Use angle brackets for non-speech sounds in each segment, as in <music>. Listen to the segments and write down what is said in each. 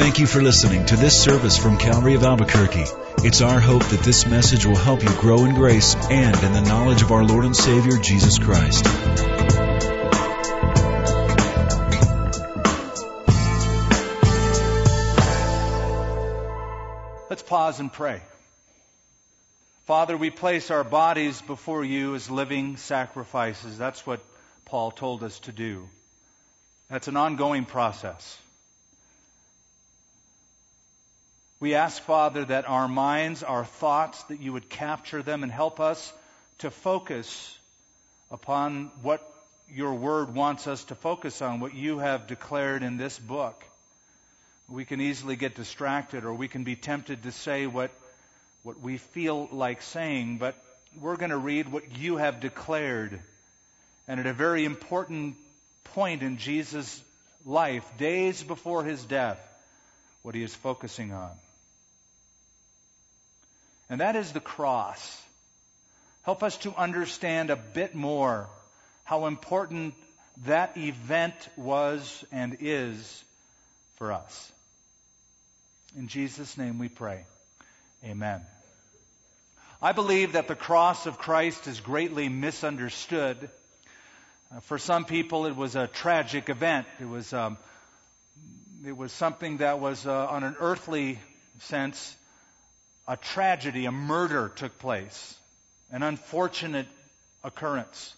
Thank you for listening to this service from Calvary of Albuquerque. It's our hope that this message will help you grow in grace and in the knowledge of our Lord and Savior Jesus Christ. Let's pause and pray. Father, we place our bodies before you as living sacrifices. That's what Paul told us to do. That's an ongoing process. We ask, Father, that our minds, our thoughts, that you would capture them and help us to focus upon what your word wants us to focus on, what you have declared in this book. We can easily get distracted or we can be tempted to say what, what we feel like saying, but we're going to read what you have declared. And at a very important point in Jesus' life, days before his death, what he is focusing on. And that is the cross. Help us to understand a bit more how important that event was and is for us. In Jesus' name we pray. Amen. I believe that the cross of Christ is greatly misunderstood. Uh, for some people, it was a tragic event. It was, um, it was something that was, uh, on an earthly sense, a tragedy, a murder took place, an unfortunate occurrence.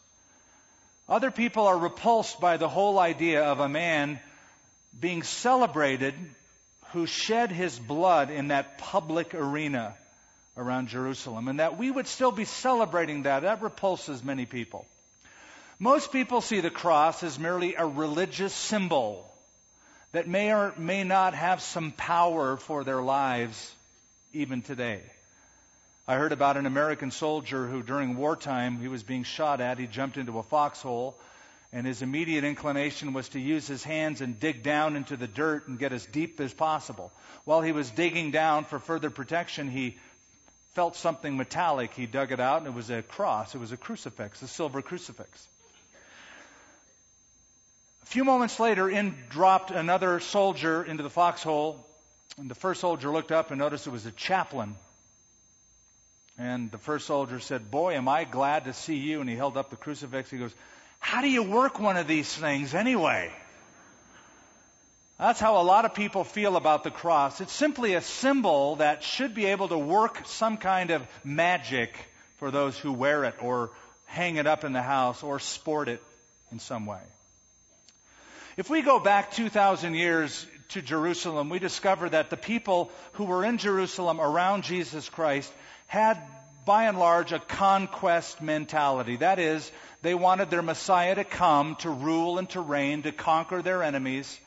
Other people are repulsed by the whole idea of a man being celebrated who shed his blood in that public arena around Jerusalem, and that we would still be celebrating that. That repulses many people. Most people see the cross as merely a religious symbol that may or may not have some power for their lives even today. I heard about an American soldier who, during wartime, he was being shot at. He jumped into a foxhole, and his immediate inclination was to use his hands and dig down into the dirt and get as deep as possible. While he was digging down for further protection, he felt something metallic. He dug it out, and it was a cross. It was a crucifix, a silver crucifix. A few moments later, in dropped another soldier into the foxhole and the first soldier looked up and noticed it was a chaplain. And the first soldier said, Boy, am I glad to see you. And he held up the crucifix. He goes, How do you work one of these things anyway? That's how a lot of people feel about the cross. It's simply a symbol that should be able to work some kind of magic for those who wear it or hang it up in the house or sport it in some way. If we go back 2,000 years to Jerusalem, we discover that the people who were in Jerusalem around Jesus Christ had, by and large, a conquest mentality. That is, they wanted their Messiah to come to rule and to reign, to conquer their enemies.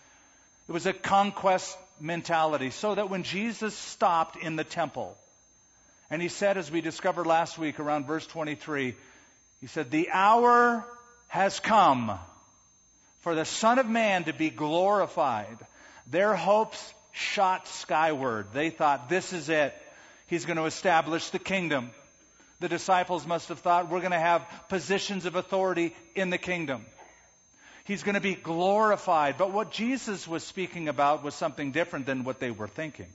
It was a conquest mentality. So that when Jesus stopped in the temple, and he said, as we discovered last week around verse 23, he said, The hour has come for the Son of Man to be glorified. Their hopes shot skyward. They thought, this is it. He's going to establish the kingdom. The disciples must have thought, we're going to have positions of authority in the kingdom. He's going to be glorified. But what Jesus was speaking about was something different than what they were thinking.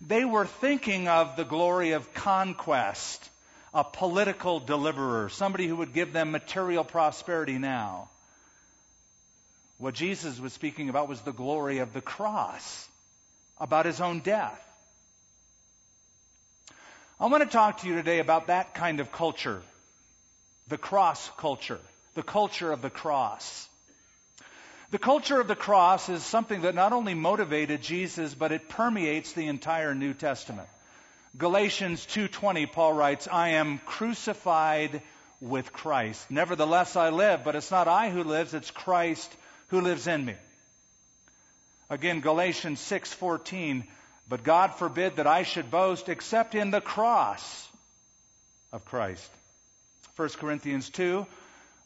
They were thinking of the glory of conquest, a political deliverer, somebody who would give them material prosperity now. What Jesus was speaking about was the glory of the cross, about his own death. I want to talk to you today about that kind of culture, the cross culture, the culture of the cross. The culture of the cross is something that not only motivated Jesus, but it permeates the entire New Testament. Galatians 2:20 Paul writes, "I am crucified with Christ. Nevertheless I live, but it's not I who lives, it's Christ who lives in me. Again, Galatians 6:14, but God forbid that I should boast except in the cross of Christ. 1 Corinthians 2,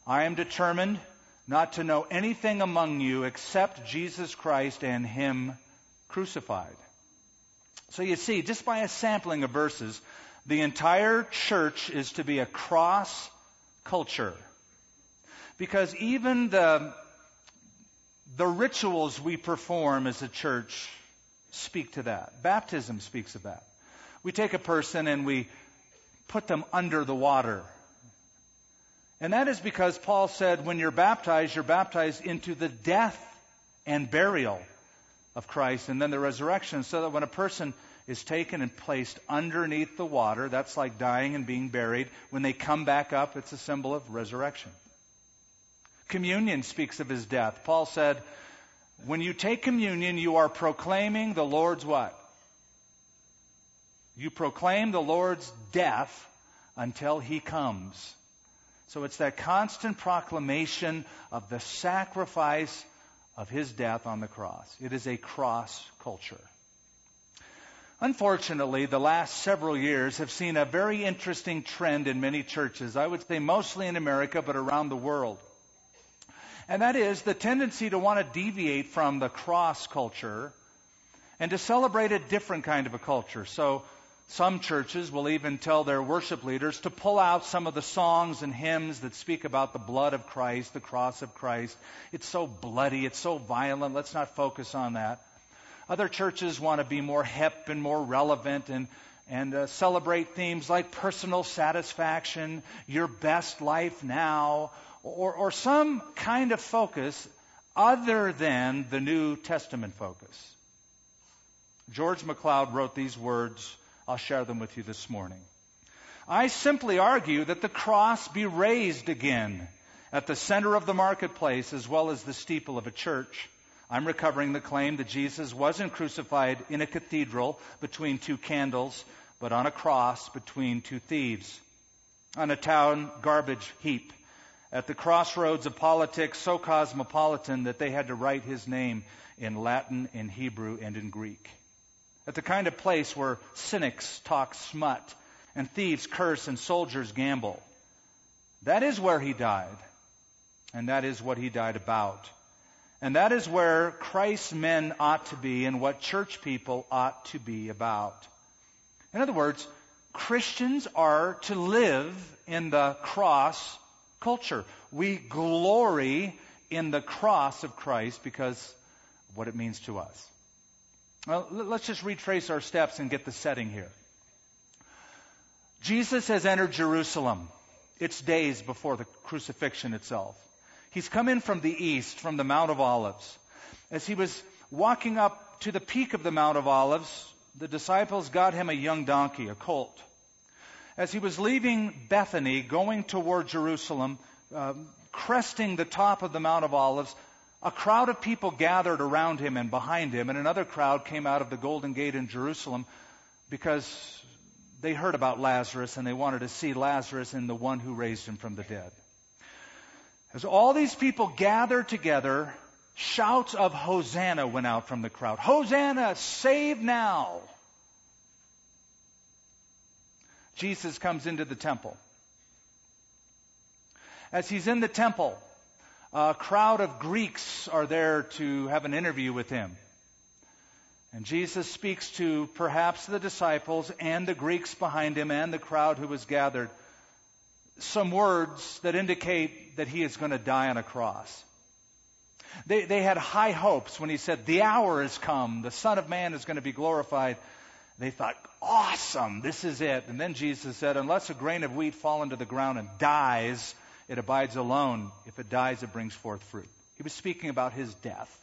I am determined not to know anything among you except Jesus Christ and him crucified. So you see, just by a sampling of verses, the entire church is to be a cross culture. Because even the the rituals we perform as a church speak to that. Baptism speaks of that. We take a person and we put them under the water. And that is because Paul said when you're baptized, you're baptized into the death and burial of Christ and then the resurrection. So that when a person is taken and placed underneath the water, that's like dying and being buried. When they come back up, it's a symbol of resurrection. Communion speaks of his death. Paul said, when you take communion, you are proclaiming the Lord's what? You proclaim the Lord's death until he comes. So it's that constant proclamation of the sacrifice of his death on the cross. It is a cross culture. Unfortunately, the last several years have seen a very interesting trend in many churches. I would say mostly in America, but around the world. And that is the tendency to want to deviate from the cross culture and to celebrate a different kind of a culture. So some churches will even tell their worship leaders to pull out some of the songs and hymns that speak about the blood of Christ, the cross of Christ. It's so bloody, it's so violent, let's not focus on that. Other churches want to be more hip and more relevant and, and uh, celebrate themes like personal satisfaction, your best life now, or, or some kind of focus other than the New Testament focus. George MacLeod wrote these words. I'll share them with you this morning. I simply argue that the cross be raised again at the center of the marketplace as well as the steeple of a church. I'm recovering the claim that Jesus wasn't crucified in a cathedral between two candles, but on a cross between two thieves, on a town garbage heap at the crossroads of politics so cosmopolitan that they had to write his name in Latin, in Hebrew, and in Greek. At the kind of place where cynics talk smut and thieves curse and soldiers gamble. That is where he died. And that is what he died about. And that is where Christ's men ought to be and what church people ought to be about. In other words, Christians are to live in the cross culture. We glory in the cross of Christ because of what it means to us. Well, let's just retrace our steps and get the setting here. Jesus has entered Jerusalem. It's days before the crucifixion itself. He's come in from the east, from the Mount of Olives. As he was walking up to the peak of the Mount of Olives, the disciples got him a young donkey, a colt. As he was leaving Bethany, going toward Jerusalem, uh, cresting the top of the Mount of Olives, a crowd of people gathered around him and behind him, and another crowd came out of the Golden Gate in Jerusalem because they heard about Lazarus and they wanted to see Lazarus and the one who raised him from the dead. As all these people gathered together, shouts of Hosanna went out from the crowd. Hosanna, save now! Jesus comes into the temple. As he's in the temple, a crowd of Greeks are there to have an interview with him. And Jesus speaks to perhaps the disciples and the Greeks behind him and the crowd who was gathered some words that indicate that he is going to die on a cross. They, they had high hopes when he said, The hour has come, the Son of Man is going to be glorified. They thought, awesome, this is it. And then Jesus said, unless a grain of wheat fall into the ground and dies, it abides alone. If it dies, it brings forth fruit. He was speaking about his death.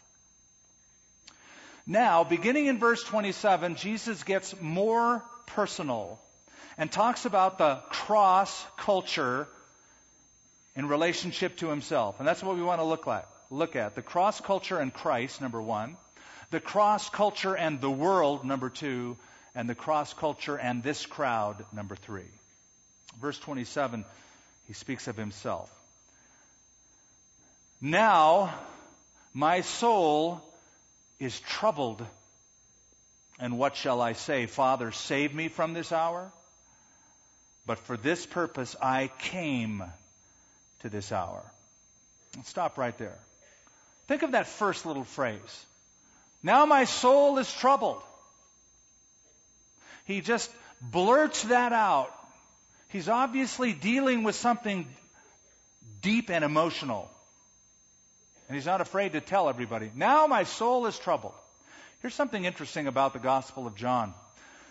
Now, beginning in verse 27, Jesus gets more personal and talks about the cross culture in relationship to himself. And that's what we want to look at. Look at the cross culture and Christ, number one. The cross culture and the world, number two and the cross culture and this crowd, number three. Verse 27, he speaks of himself. Now my soul is troubled. And what shall I say? Father, save me from this hour? But for this purpose I came to this hour. Let's stop right there. Think of that first little phrase. Now my soul is troubled. He just blurts that out. He's obviously dealing with something deep and emotional. And he's not afraid to tell everybody, now my soul is troubled. Here's something interesting about the Gospel of John.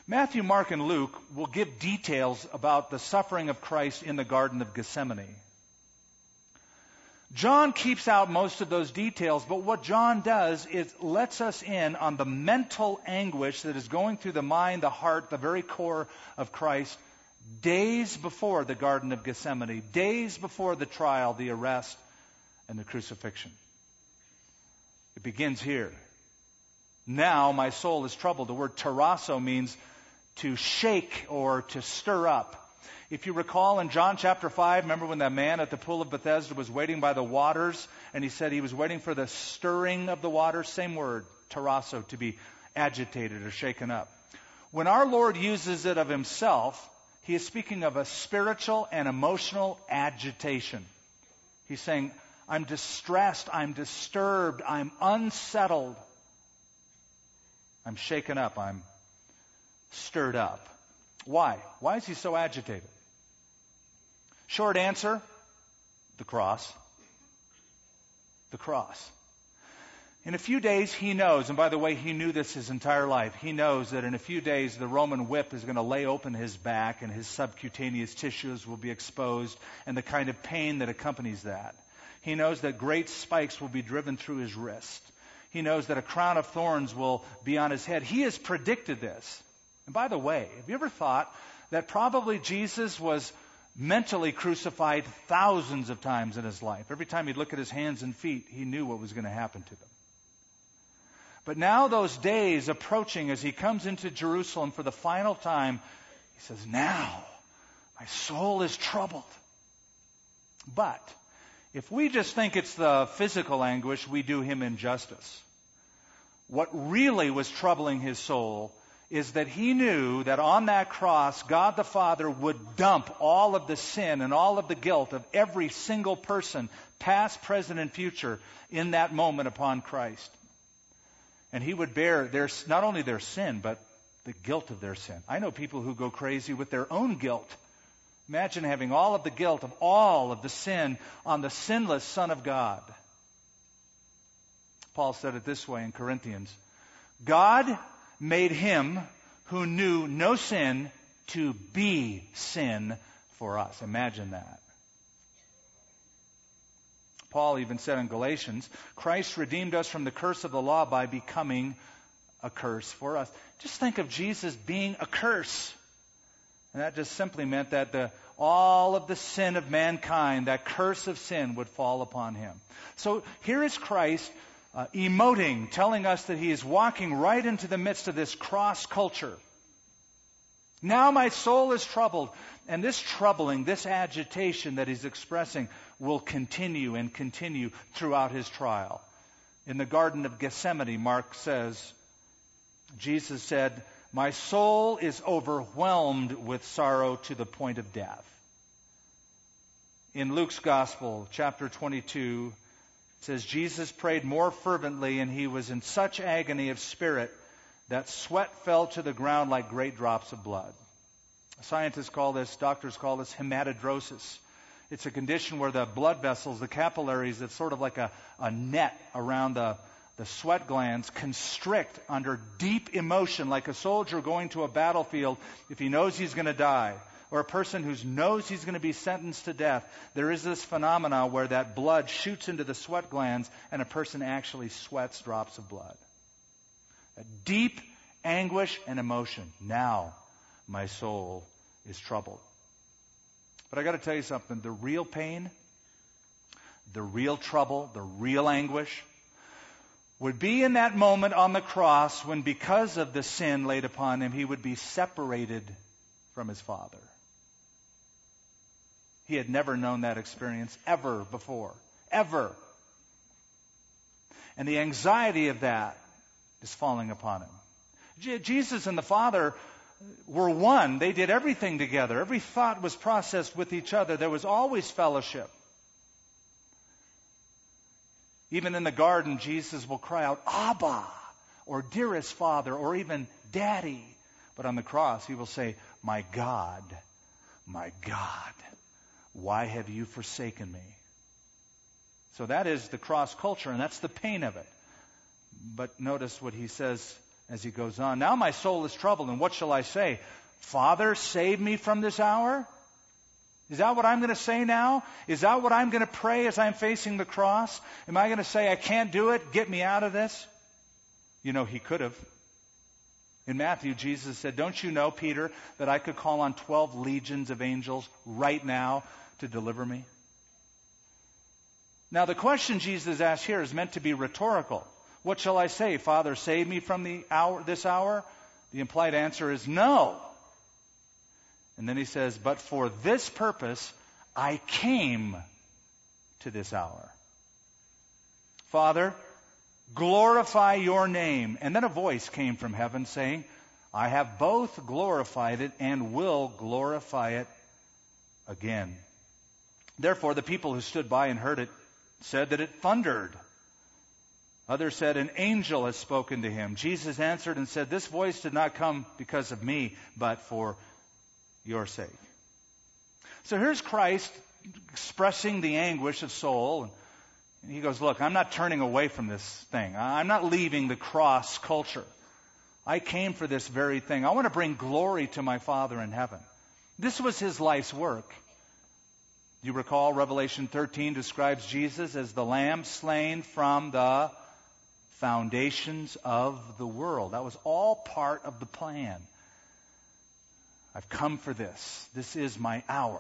Matthew, Mark, and Luke will give details about the suffering of Christ in the Garden of Gethsemane. John keeps out most of those details, but what John does is lets us in on the mental anguish that is going through the mind, the heart, the very core of Christ days before the Garden of Gethsemane, days before the trial, the arrest, and the crucifixion. It begins here. Now my soul is troubled. The word tarasso means to shake or to stir up. If you recall in John chapter 5, remember when that man at the pool of Bethesda was waiting by the waters and he said he was waiting for the stirring of the waters? Same word, tarasso, to be agitated or shaken up. When our Lord uses it of himself, he is speaking of a spiritual and emotional agitation. He's saying, I'm distressed, I'm disturbed, I'm unsettled, I'm shaken up, I'm stirred up. Why? Why is he so agitated? Short answer the cross. The cross. In a few days, he knows, and by the way, he knew this his entire life. He knows that in a few days, the Roman whip is going to lay open his back and his subcutaneous tissues will be exposed and the kind of pain that accompanies that. He knows that great spikes will be driven through his wrist. He knows that a crown of thorns will be on his head. He has predicted this. And by the way, have you ever thought that probably Jesus was mentally crucified thousands of times in his life? Every time he'd look at his hands and feet, he knew what was going to happen to them. But now, those days approaching as he comes into Jerusalem for the final time, he says, Now my soul is troubled. But if we just think it's the physical anguish, we do him injustice. What really was troubling his soul is that he knew that on that cross, God the Father would dump all of the sin and all of the guilt of every single person, past, present, and future, in that moment upon Christ. And he would bear their, not only their sin, but the guilt of their sin. I know people who go crazy with their own guilt. Imagine having all of the guilt of all of the sin on the sinless Son of God. Paul said it this way in Corinthians God made him who knew no sin to be sin for us. Imagine that. Paul even said in Galatians, Christ redeemed us from the curse of the law by becoming a curse for us. Just think of Jesus being a curse. And that just simply meant that the, all of the sin of mankind, that curse of sin, would fall upon him. So here is Christ uh, emoting, telling us that he is walking right into the midst of this cross culture. Now my soul is troubled. And this troubling, this agitation that he's expressing will continue and continue throughout his trial. In the Garden of Gethsemane, Mark says, Jesus said, My soul is overwhelmed with sorrow to the point of death. In Luke's Gospel, chapter 22, says Jesus prayed more fervently and he was in such agony of spirit that sweat fell to the ground like great drops of blood. Scientists call this, doctors call this hematidrosis. It's a condition where the blood vessels, the capillaries, it's sort of like a, a net around the, the sweat glands, constrict under deep emotion, like a soldier going to a battlefield if he knows he's going to die or a person who knows he's going to be sentenced to death, there is this phenomena where that blood shoots into the sweat glands and a person actually sweats drops of blood. A deep anguish and emotion. Now my soul is troubled. But I got to tell you something. The real pain, the real trouble, the real anguish would be in that moment on the cross when, because of the sin laid upon him, he would be separated from his Father. He had never known that experience ever before. Ever. And the anxiety of that is falling upon him. Jesus and the Father were one. They did everything together. Every thought was processed with each other. There was always fellowship. Even in the garden, Jesus will cry out, Abba, or dearest Father, or even Daddy. But on the cross, he will say, My God, my God. Why have you forsaken me? So that is the cross culture, and that's the pain of it. But notice what he says as he goes on. Now my soul is troubled, and what shall I say? Father, save me from this hour? Is that what I'm going to say now? Is that what I'm going to pray as I'm facing the cross? Am I going to say, I can't do it, get me out of this? You know, he could have. In Matthew, Jesus said, Don't you know, Peter, that I could call on 12 legions of angels right now to deliver me? Now, the question Jesus asked here is meant to be rhetorical. What shall I say? Father, save me from the hour, this hour? The implied answer is no. And then he says, But for this purpose I came to this hour. Father, glorify your name. And then a voice came from heaven saying, I have both glorified it and will glorify it again. Therefore, the people who stood by and heard it said that it thundered. Others said, An angel has spoken to him. Jesus answered and said, This voice did not come because of me, but for your sake. So here's Christ expressing the anguish of soul. And he goes, Look, I'm not turning away from this thing. I'm not leaving the cross culture. I came for this very thing. I want to bring glory to my Father in heaven. This was his life's work. You recall Revelation 13 describes Jesus as the lamb slain from the foundations of the world. That was all part of the plan. I've come for this. This is my hour,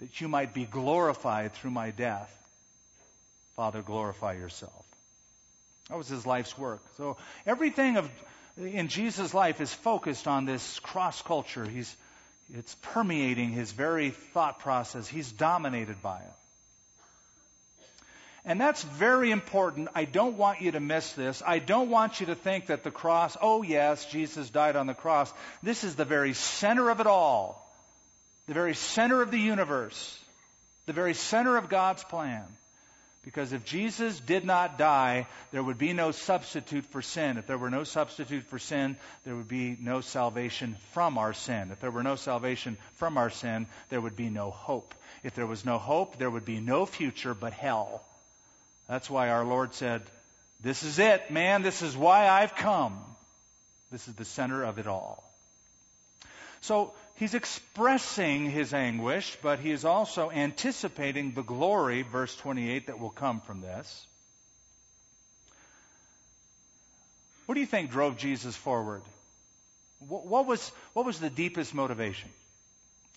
that you might be glorified through my death. Father, glorify yourself. That was his life's work. So everything of in Jesus' life is focused on this cross culture. He's it's permeating his very thought process. He's dominated by it. And that's very important. I don't want you to miss this. I don't want you to think that the cross, oh yes, Jesus died on the cross. This is the very center of it all. The very center of the universe. The very center of God's plan. Because if Jesus did not die, there would be no substitute for sin. If there were no substitute for sin, there would be no salvation from our sin. If there were no salvation from our sin, there would be no hope. If there was no hope, there would be no future but hell. That's why our Lord said, This is it, man. This is why I've come. This is the center of it all. So he's expressing his anguish, but he is also anticipating the glory, verse 28, that will come from this. What do you think drove Jesus forward? What was, what was the deepest motivation?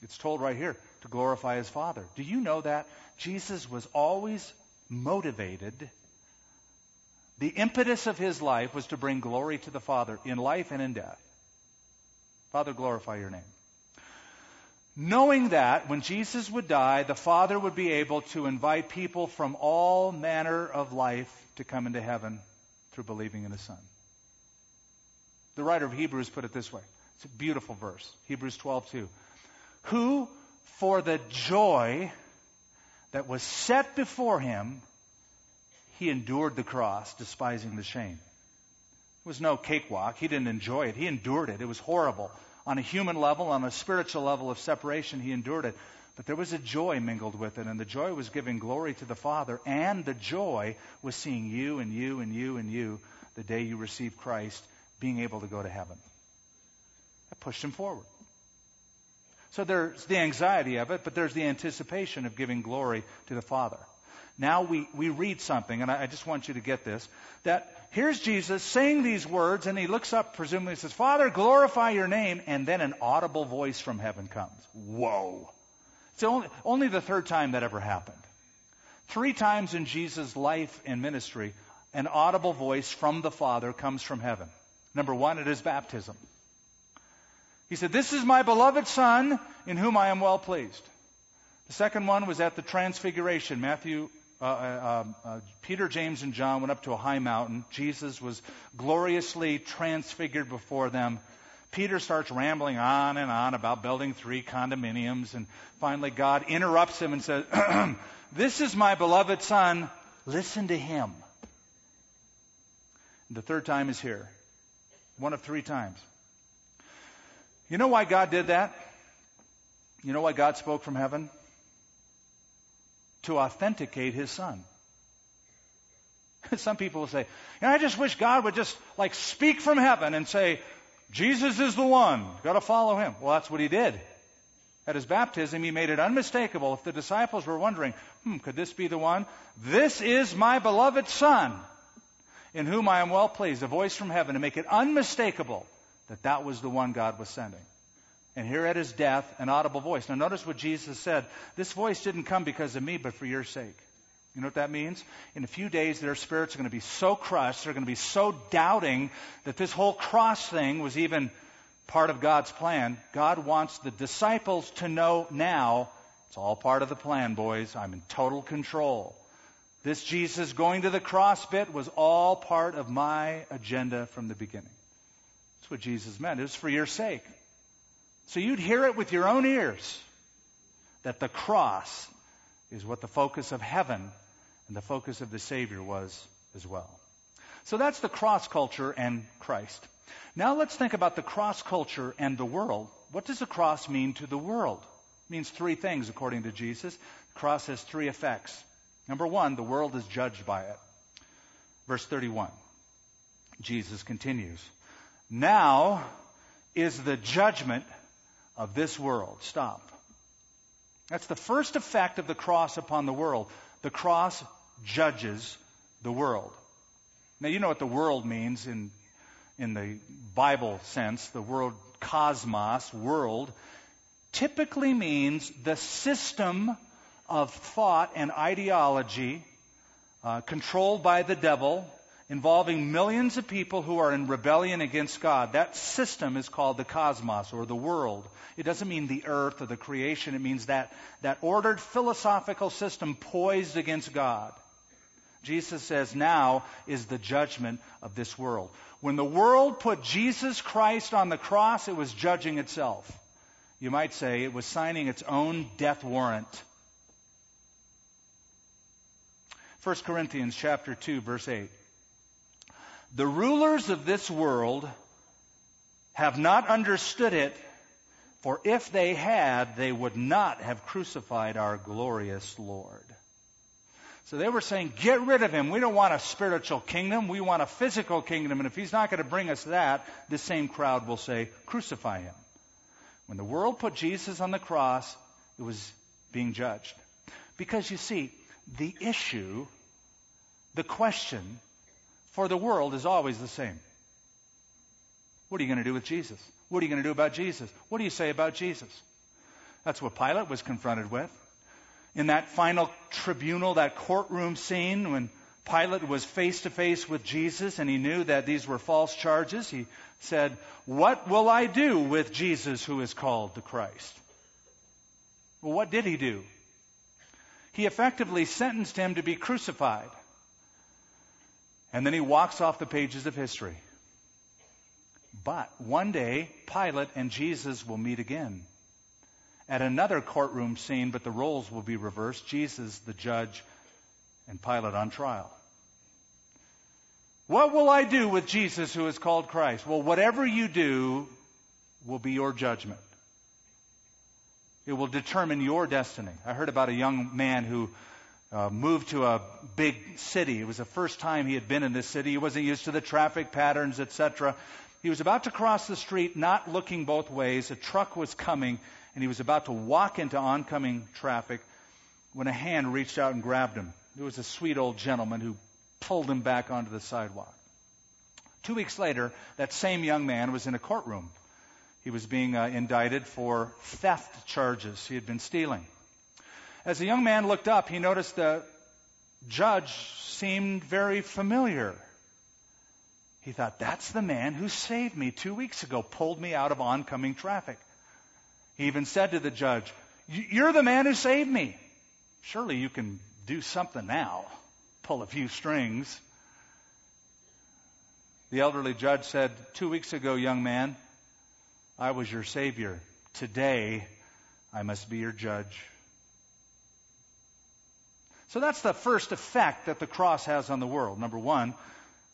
It's told right here to glorify his Father. Do you know that? Jesus was always motivated. The impetus of his life was to bring glory to the Father in life and in death. Father, glorify your name. Knowing that when Jesus would die, the Father would be able to invite people from all manner of life to come into heaven through believing in His Son. The writer of Hebrews put it this way. It's a beautiful verse. Hebrews 12:2. Who for the joy that was set before him, he endured the cross, despising the shame. It was no cakewalk. He didn't enjoy it. He endured it. It was horrible. On a human level, on a spiritual level of separation, he endured it. But there was a joy mingled with it, and the joy was giving glory to the Father, and the joy was seeing you and you and you and you the day you received Christ being able to go to heaven. That pushed him forward. So there's the anxiety of it, but there's the anticipation of giving glory to the Father. Now we, we read something, and I, I just want you to get this, that here's Jesus saying these words, and he looks up, presumably says, Father, glorify your name, and then an audible voice from heaven comes. Whoa. It's only, only the third time that ever happened. Three times in Jesus' life and ministry, an audible voice from the Father comes from heaven. Number one, it is baptism. He said, This is my beloved Son in whom I am well pleased. The second one was at the Transfiguration. Matthew, uh, uh, um, uh, Peter, James, and John went up to a high mountain. Jesus was gloriously transfigured before them. Peter starts rambling on and on about building three condominiums, and finally God interrupts him and says, <clears throat> This is my beloved Son. Listen to him. And the third time is here. One of three times. You know why God did that? You know why God spoke from heaven? To authenticate his son. <laughs> Some people will say, you know, I just wish God would just like speak from heaven and say, Jesus is the one. Got to follow him. Well, that's what he did. At his baptism, he made it unmistakable. If the disciples were wondering, hmm, could this be the one? This is my beloved Son, in whom I am well pleased. A voice from heaven to make it unmistakable that that was the one God was sending. And here at his death, an audible voice. Now notice what Jesus said. This voice didn't come because of me, but for your sake. You know what that means? In a few days, their spirits are going to be so crushed, they're going to be so doubting that this whole cross thing was even part of God's plan. God wants the disciples to know now it's all part of the plan, boys. I'm in total control. This Jesus going to the cross bit was all part of my agenda from the beginning. That's what Jesus meant. It was for your sake. So you'd hear it with your own ears that the cross is what the focus of heaven and the focus of the Savior was as well. So that's the cross culture and Christ. Now let's think about the cross culture and the world. What does the cross mean to the world? It means three things according to Jesus. The cross has three effects. Number one, the world is judged by it. Verse 31. Jesus continues. Now is the judgment of this world. Stop. That's the first effect of the cross upon the world. The cross judges the world. Now, you know what the world means in, in the Bible sense. The world, cosmos, world, typically means the system of thought and ideology uh, controlled by the devil involving millions of people who are in rebellion against God. That system is called the cosmos or the world. It doesn't mean the earth or the creation. It means that, that ordered philosophical system poised against God. Jesus says now is the judgment of this world. When the world put Jesus Christ on the cross, it was judging itself. You might say it was signing its own death warrant. 1 Corinthians chapter 2 verse 8. The rulers of this world have not understood it, for if they had, they would not have crucified our glorious Lord. So they were saying, get rid of him. We don't want a spiritual kingdom. We want a physical kingdom. And if he's not going to bring us that, the same crowd will say, crucify him. When the world put Jesus on the cross, it was being judged. Because you see, the issue, the question, for the world is always the same. What are you going to do with Jesus? What are you going to do about Jesus? What do you say about Jesus? That's what Pilate was confronted with. In that final tribunal, that courtroom scene, when Pilate was face to face with Jesus and he knew that these were false charges, he said, What will I do with Jesus who is called the Christ? Well, what did he do? He effectively sentenced him to be crucified. And then he walks off the pages of history. But one day, Pilate and Jesus will meet again at another courtroom scene, but the roles will be reversed Jesus, the judge, and Pilate on trial. What will I do with Jesus who is called Christ? Well, whatever you do will be your judgment. It will determine your destiny. I heard about a young man who uh, moved to a big city. It was the first time he had been in this city. He wasn't used to the traffic patterns, etc. He was about to cross the street, not looking both ways. A truck was coming, and he was about to walk into oncoming traffic when a hand reached out and grabbed him. It was a sweet old gentleman who pulled him back onto the sidewalk. Two weeks later, that same young man was in a courtroom. He was being uh, indicted for theft charges. He had been stealing. As the young man looked up, he noticed the judge seemed very familiar. He thought, that's the man who saved me two weeks ago, pulled me out of oncoming traffic. He even said to the judge, You're the man who saved me. Surely you can do something now, pull a few strings. The elderly judge said, Two weeks ago, young man, I was your savior. Today, I must be your judge. So that's the first effect that the cross has on the world. Number one,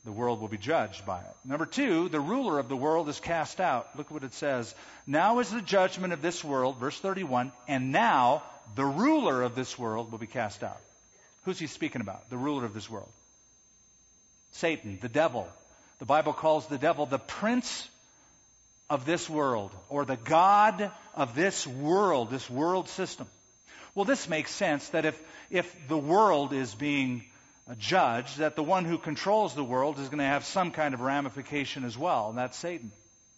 the world will be judged by it. Number two, the ruler of the world is cast out. Look what it says. Now is the judgment of this world, verse 31, and now the ruler of this world will be cast out. Who's he speaking about? The ruler of this world. Satan, the devil. The Bible calls the devil the prince of this world, or the God of this world, this world system. Well, this makes sense that if, if the world is being judged, that the one who controls the world is going to have some kind of ramification as well, and that's Satan.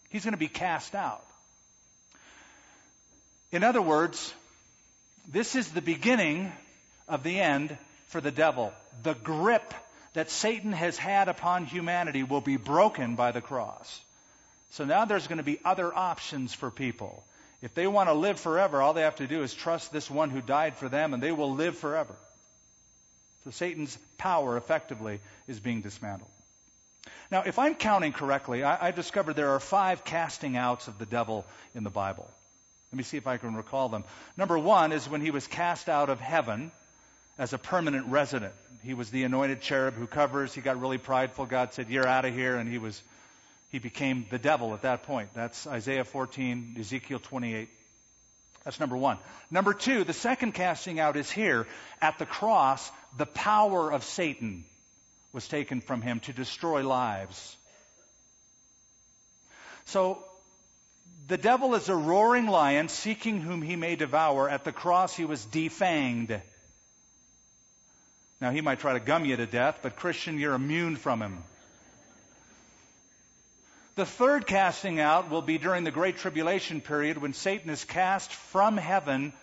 He's going to be cast out. In other words, this is the beginning of the end for the devil. The grip that Satan has had upon humanity will be broken by the cross. So now there's going to be other options for people. If they want to live forever, all they have to do is trust this one who died for them and they will live forever. So Satan's power effectively is being dismantled. Now, if I'm counting correctly, I, I discovered there are five casting outs of the devil in the Bible. Let me see if I can recall them. Number one is when he was cast out of heaven as a permanent resident. He was the anointed cherub who covers. He got really prideful. God said, You're out of here. And he was he became the devil at that point. That's Isaiah 14, Ezekiel 28. That's number one. Number two, the second casting out is here. At the cross, the power of Satan was taken from him to destroy lives. So, the devil is a roaring lion seeking whom he may devour. At the cross, he was defanged. Now, he might try to gum you to death, but Christian, you're immune from him. The third casting out will be during the Great Tribulation period when Satan is cast from heaven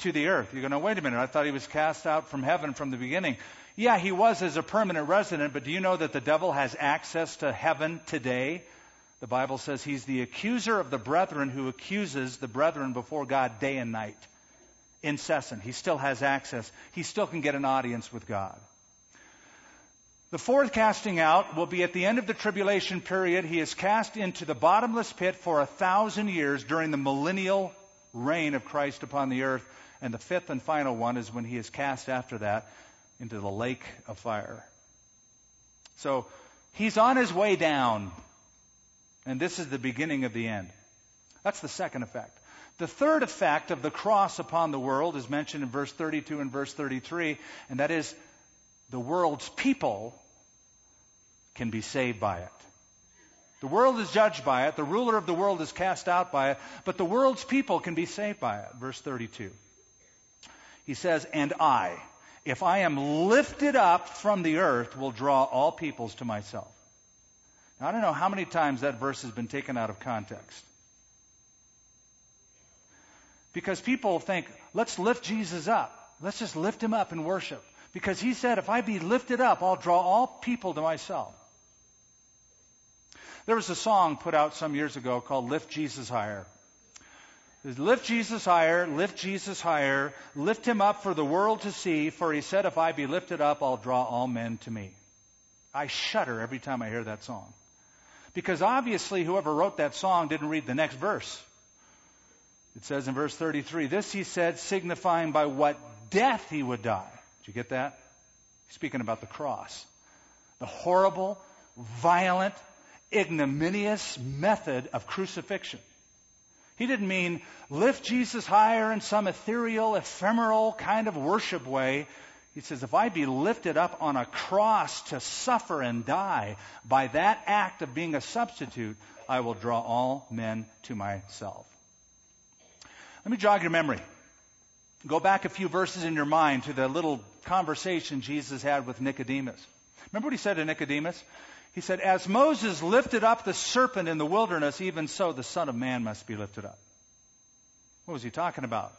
to the earth. You're going to, wait a minute, I thought he was cast out from heaven from the beginning. Yeah, he was as a permanent resident, but do you know that the devil has access to heaven today? The Bible says he's the accuser of the brethren who accuses the brethren before God day and night. Incessant. He still has access. He still can get an audience with God. The fourth casting out will be at the end of the tribulation period. He is cast into the bottomless pit for a thousand years during the millennial reign of Christ upon the earth. And the fifth and final one is when he is cast after that into the lake of fire. So he's on his way down. And this is the beginning of the end. That's the second effect. The third effect of the cross upon the world is mentioned in verse 32 and verse 33, and that is the world's people can be saved by it. The world is judged by it. The ruler of the world is cast out by it. But the world's people can be saved by it. Verse 32. He says, And I, if I am lifted up from the earth, will draw all peoples to myself. Now, I don't know how many times that verse has been taken out of context. Because people think, let's lift Jesus up. Let's just lift him up and worship. Because he said, if I be lifted up, I'll draw all people to myself. There was a song put out some years ago called Lift Jesus Higher. Lift Jesus higher, lift Jesus higher, lift him up for the world to see, for he said, if I be lifted up, I'll draw all men to me. I shudder every time I hear that song. Because obviously whoever wrote that song didn't read the next verse. It says in verse 33, this he said, signifying by what death he would die you get that? Speaking about the cross. The horrible, violent, ignominious method of crucifixion. He didn't mean lift Jesus higher in some ethereal, ephemeral kind of worship way. He says, if I be lifted up on a cross to suffer and die, by that act of being a substitute, I will draw all men to myself. Let me jog your memory. Go back a few verses in your mind to the little conversation Jesus had with Nicodemus. Remember what he said to Nicodemus? He said, As Moses lifted up the serpent in the wilderness, even so the Son of Man must be lifted up. What was he talking about?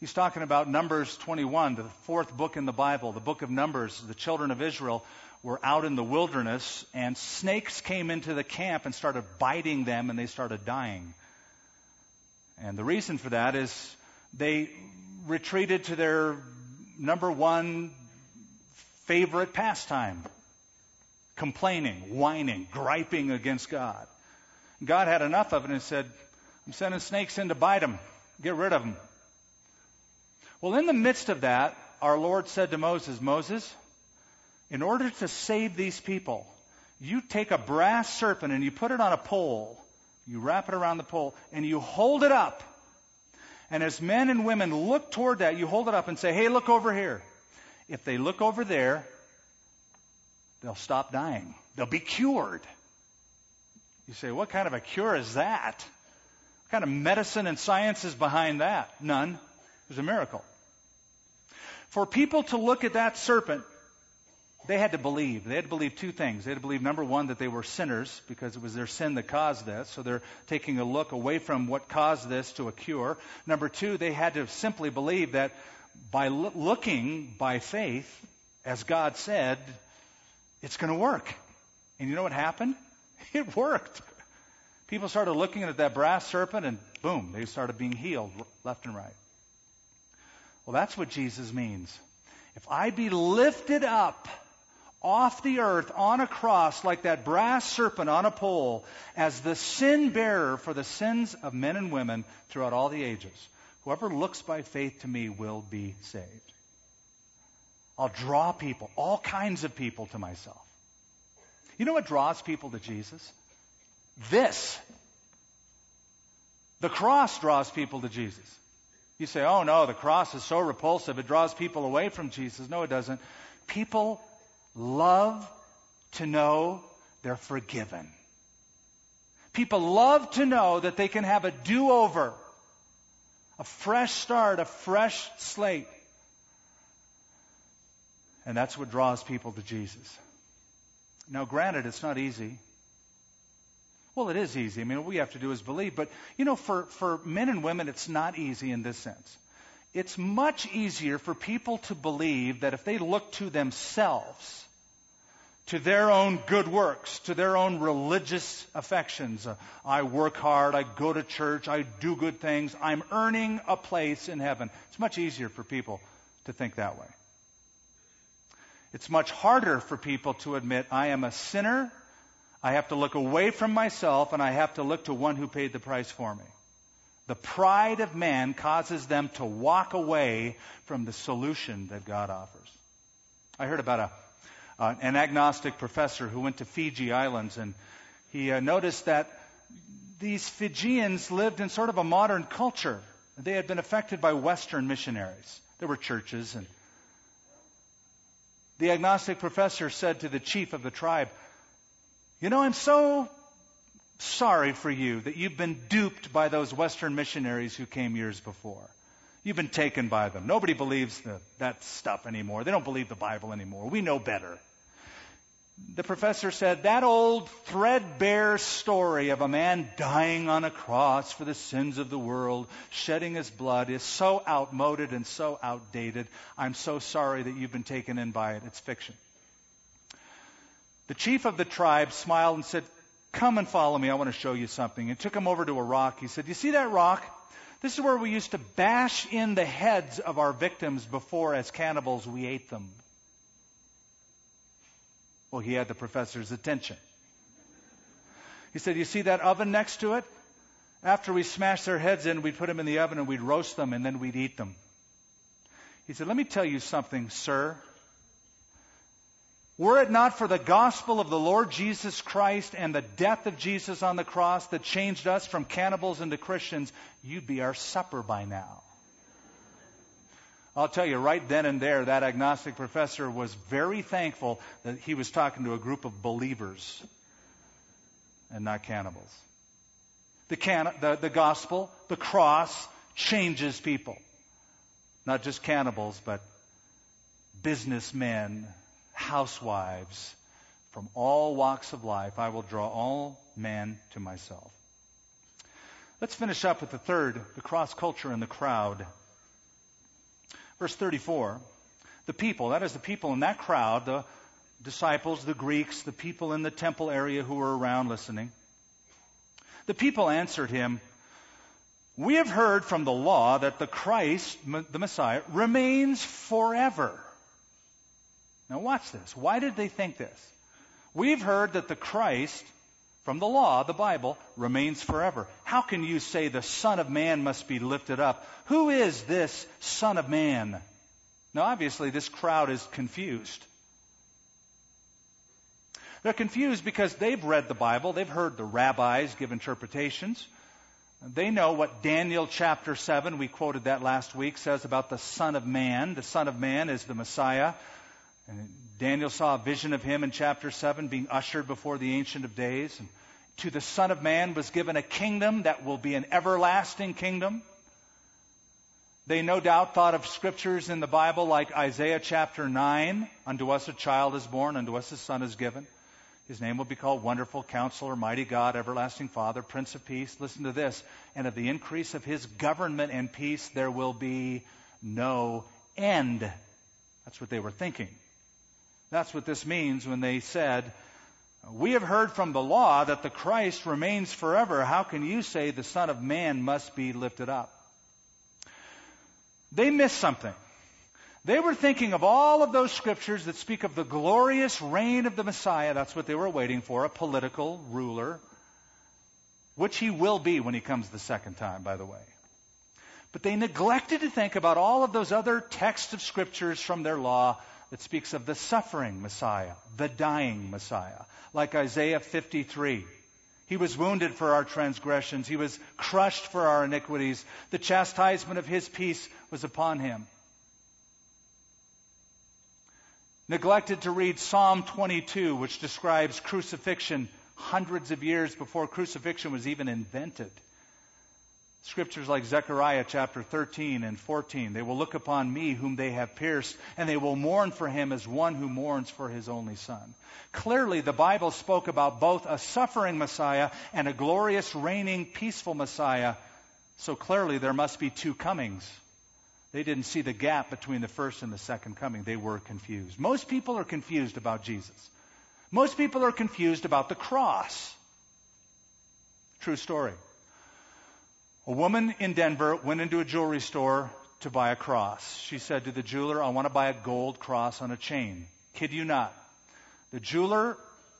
He's talking about Numbers 21, the fourth book in the Bible, the book of Numbers. The children of Israel were out in the wilderness, and snakes came into the camp and started biting them, and they started dying. And the reason for that is they retreated to their number one favorite pastime complaining, whining, griping against God. God had enough of it and said, I'm sending snakes in to bite them. Get rid of them. Well, in the midst of that, our Lord said to Moses, Moses, in order to save these people, you take a brass serpent and you put it on a pole, you wrap it around the pole, and you hold it up and as men and women look toward that, you hold it up and say, hey, look over here. If they look over there, they'll stop dying. They'll be cured. You say, what kind of a cure is that? What kind of medicine and science is behind that? None. It was a miracle. For people to look at that serpent, they had to believe. They had to believe two things. They had to believe, number one, that they were sinners because it was their sin that caused this. So they're taking a look away from what caused this to a cure. Number two, they had to simply believe that by looking by faith, as God said, it's going to work. And you know what happened? <laughs> It worked. People started looking at that brass serpent and boom, they started being healed left and right. Well, that's what Jesus means. If I be lifted up off the earth on a cross like that brass serpent on a pole as the sin bearer for the sins of men and women throughout all the ages, whoever looks by faith to me will be saved. I'll draw people, all kinds of people to myself. You know what draws people to Jesus? This. The cross draws people to Jesus. You say, oh no, the cross is so repulsive, it draws people away from Jesus. No, it doesn't. People love to know they're forgiven. People love to know that they can have a do over, a fresh start, a fresh slate. And that's what draws people to Jesus. Now, granted, it's not easy. Well, it is easy. I mean, all we have to do is believe. But, you know, for, for men and women, it's not easy in this sense. It's much easier for people to believe that if they look to themselves, to their own good works, to their own religious affections, uh, I work hard, I go to church, I do good things, I'm earning a place in heaven. It's much easier for people to think that way. It's much harder for people to admit, I am a sinner I have to look away from myself and I have to look to one who paid the price for me. The pride of man causes them to walk away from the solution that God offers. I heard about a, uh, an agnostic professor who went to Fiji Islands and he uh, noticed that these Fijians lived in sort of a modern culture. They had been affected by Western missionaries. There were churches and the agnostic professor said to the chief of the tribe, you know, I'm so sorry for you that you've been duped by those Western missionaries who came years before. You've been taken by them. Nobody believes the, that stuff anymore. They don't believe the Bible anymore. We know better. The professor said that old threadbare story of a man dying on a cross for the sins of the world, shedding his blood, is so outmoded and so outdated. I'm so sorry that you've been taken in by it. It's fiction. The chief of the tribe smiled and said, Come and follow me. I want to show you something. And took him over to a rock. He said, You see that rock? This is where we used to bash in the heads of our victims before, as cannibals, we ate them. Well, he had the professor's attention. He said, You see that oven next to it? After we smashed their heads in, we'd put them in the oven and we'd roast them and then we'd eat them. He said, Let me tell you something, sir. Were it not for the gospel of the Lord Jesus Christ and the death of Jesus on the cross that changed us from cannibals into Christians, you'd be our supper by now. I'll tell you, right then and there, that agnostic professor was very thankful that he was talking to a group of believers and not cannibals. The, can- the, the gospel, the cross, changes people. Not just cannibals, but businessmen, housewives from all walks of life. I will draw all men to myself. Let's finish up with the third, the cross culture and the crowd. Verse 34. The people, that is the people in that crowd, the disciples, the Greeks, the people in the temple area who were around listening. The people answered him, We have heard from the law that the Christ, the Messiah, remains forever. Now, watch this. Why did they think this? We've heard that the Christ, from the law, the Bible, remains forever. How can you say the Son of Man must be lifted up? Who is this Son of Man? Now, obviously, this crowd is confused. They're confused because they've read the Bible, they've heard the rabbis give interpretations. They know what Daniel chapter 7, we quoted that last week, says about the Son of Man. The Son of Man is the Messiah. And Daniel saw a vision of him in chapter 7 being ushered before the Ancient of Days. And to the Son of Man was given a kingdom that will be an everlasting kingdom. They no doubt thought of scriptures in the Bible like Isaiah chapter 9 Unto us a child is born, unto us a son is given. His name will be called Wonderful Counselor, Mighty God, Everlasting Father, Prince of Peace. Listen to this. And of the increase of his government and peace, there will be no end. That's what they were thinking. That's what this means when they said, We have heard from the law that the Christ remains forever. How can you say the Son of Man must be lifted up? They missed something. They were thinking of all of those scriptures that speak of the glorious reign of the Messiah. That's what they were waiting for, a political ruler, which he will be when he comes the second time, by the way. But they neglected to think about all of those other texts of scriptures from their law that speaks of the suffering Messiah, the dying Messiah, like Isaiah 53. He was wounded for our transgressions. He was crushed for our iniquities. The chastisement of his peace was upon him. Neglected to read Psalm 22, which describes crucifixion hundreds of years before crucifixion was even invented. Scriptures like Zechariah chapter 13 and 14. They will look upon me whom they have pierced, and they will mourn for him as one who mourns for his only son. Clearly, the Bible spoke about both a suffering Messiah and a glorious, reigning, peaceful Messiah. So clearly, there must be two comings. They didn't see the gap between the first and the second coming. They were confused. Most people are confused about Jesus. Most people are confused about the cross. True story. A woman in Denver went into a jewelry store to buy a cross. She said to the jeweler, I want to buy a gold cross on a chain. Kid you not. The jeweler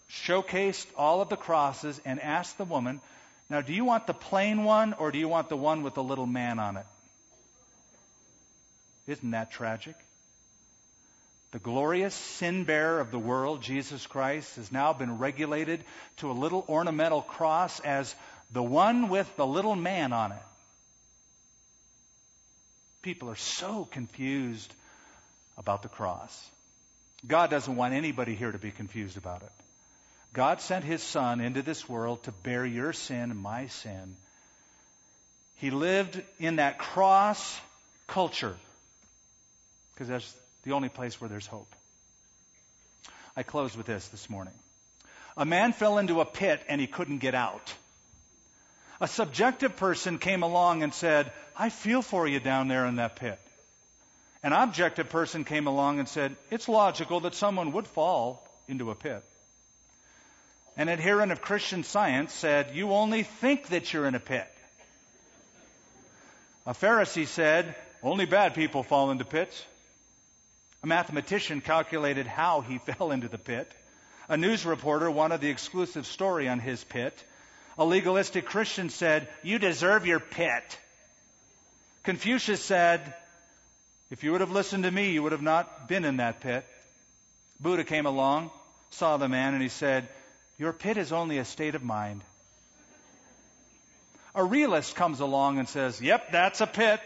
showcased all of the crosses and asked the woman, Now, do you want the plain one or do you want the one with the little man on it? Isn't that tragic? The glorious sin bearer of the world, Jesus Christ, has now been regulated to a little ornamental cross as the one with the little man on it. People are so confused about the cross. God doesn't want anybody here to be confused about it. God sent his son into this world to bear your sin my sin. He lived in that cross culture because that's the only place where there's hope. I close with this this morning. A man fell into a pit and he couldn't get out. A subjective person came along and said, I feel for you down there in that pit. An objective person came along and said, It's logical that someone would fall into a pit. An adherent of Christian science said, You only think that you're in a pit. A Pharisee said, Only bad people fall into pits. A mathematician calculated how he <laughs> fell into the pit. A news reporter wanted the exclusive story on his pit. A legalistic Christian said, You deserve your pit. Confucius said, If you would have listened to me, you would have not been in that pit. Buddha came along, saw the man, and he said, Your pit is only a state of mind. A realist comes along and says, Yep, that's a pit.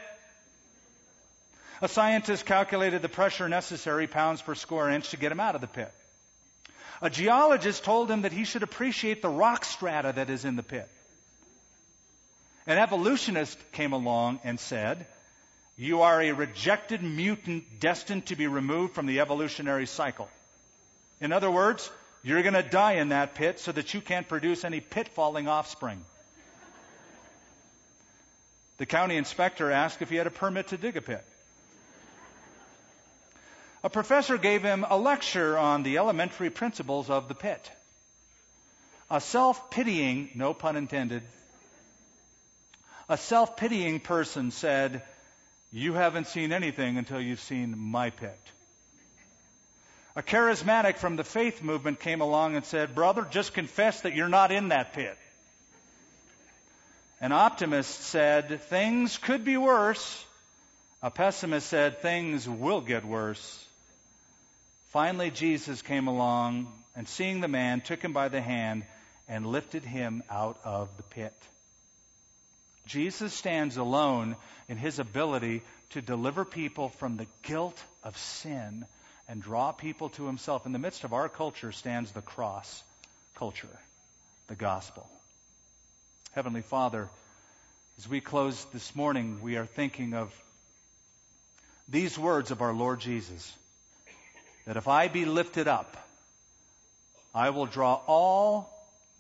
A scientist calculated the pressure necessary pounds per square inch to get him out of the pit. A geologist told him that he should appreciate the rock strata that is in the pit. An evolutionist came along and said, You are a rejected mutant destined to be removed from the evolutionary cycle. In other words, you're going to die in that pit so that you can't produce any pit falling offspring. The county inspector asked if he had a permit to dig a pit a professor gave him a lecture on the elementary principles of the pit. A self pitying, no pun intended, a self pitying person said, You haven't seen anything until you've seen my pit. A charismatic from the faith movement came along and said, Brother, just confess that you're not in that pit. An optimist said, Things could be worse. A pessimist said, Things will get worse. Finally, Jesus came along and seeing the man, took him by the hand and lifted him out of the pit. Jesus stands alone in his ability to deliver people from the guilt of sin and draw people to himself. In the midst of our culture stands the cross culture, the gospel. Heavenly Father, as we close this morning, we are thinking of these words of our Lord Jesus that if I be lifted up, I will draw all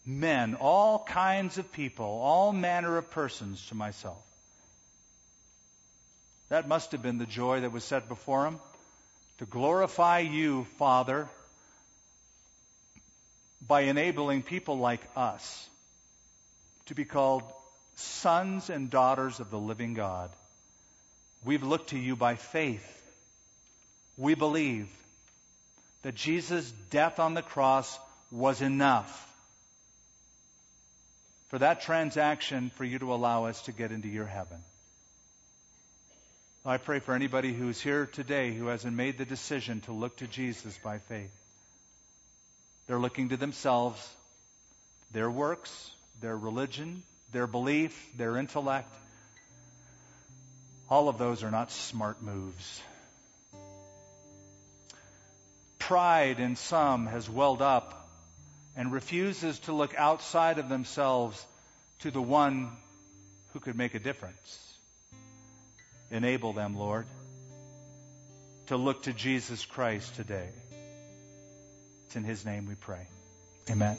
men, all kinds of people, all manner of persons to myself. That must have been the joy that was set before him to glorify you, Father, by enabling people like us to be called sons and daughters of the living God. We've looked to you by faith. We believe that Jesus' death on the cross was enough for that transaction for you to allow us to get into your heaven. I pray for anybody who's here today who hasn't made the decision to look to Jesus by faith. They're looking to themselves, their works, their religion, their belief, their intellect. All of those are not smart moves. Pride in some has welled up and refuses to look outside of themselves to the one who could make a difference. Enable them, Lord, to look to Jesus Christ today. It's in His name we pray. Amen.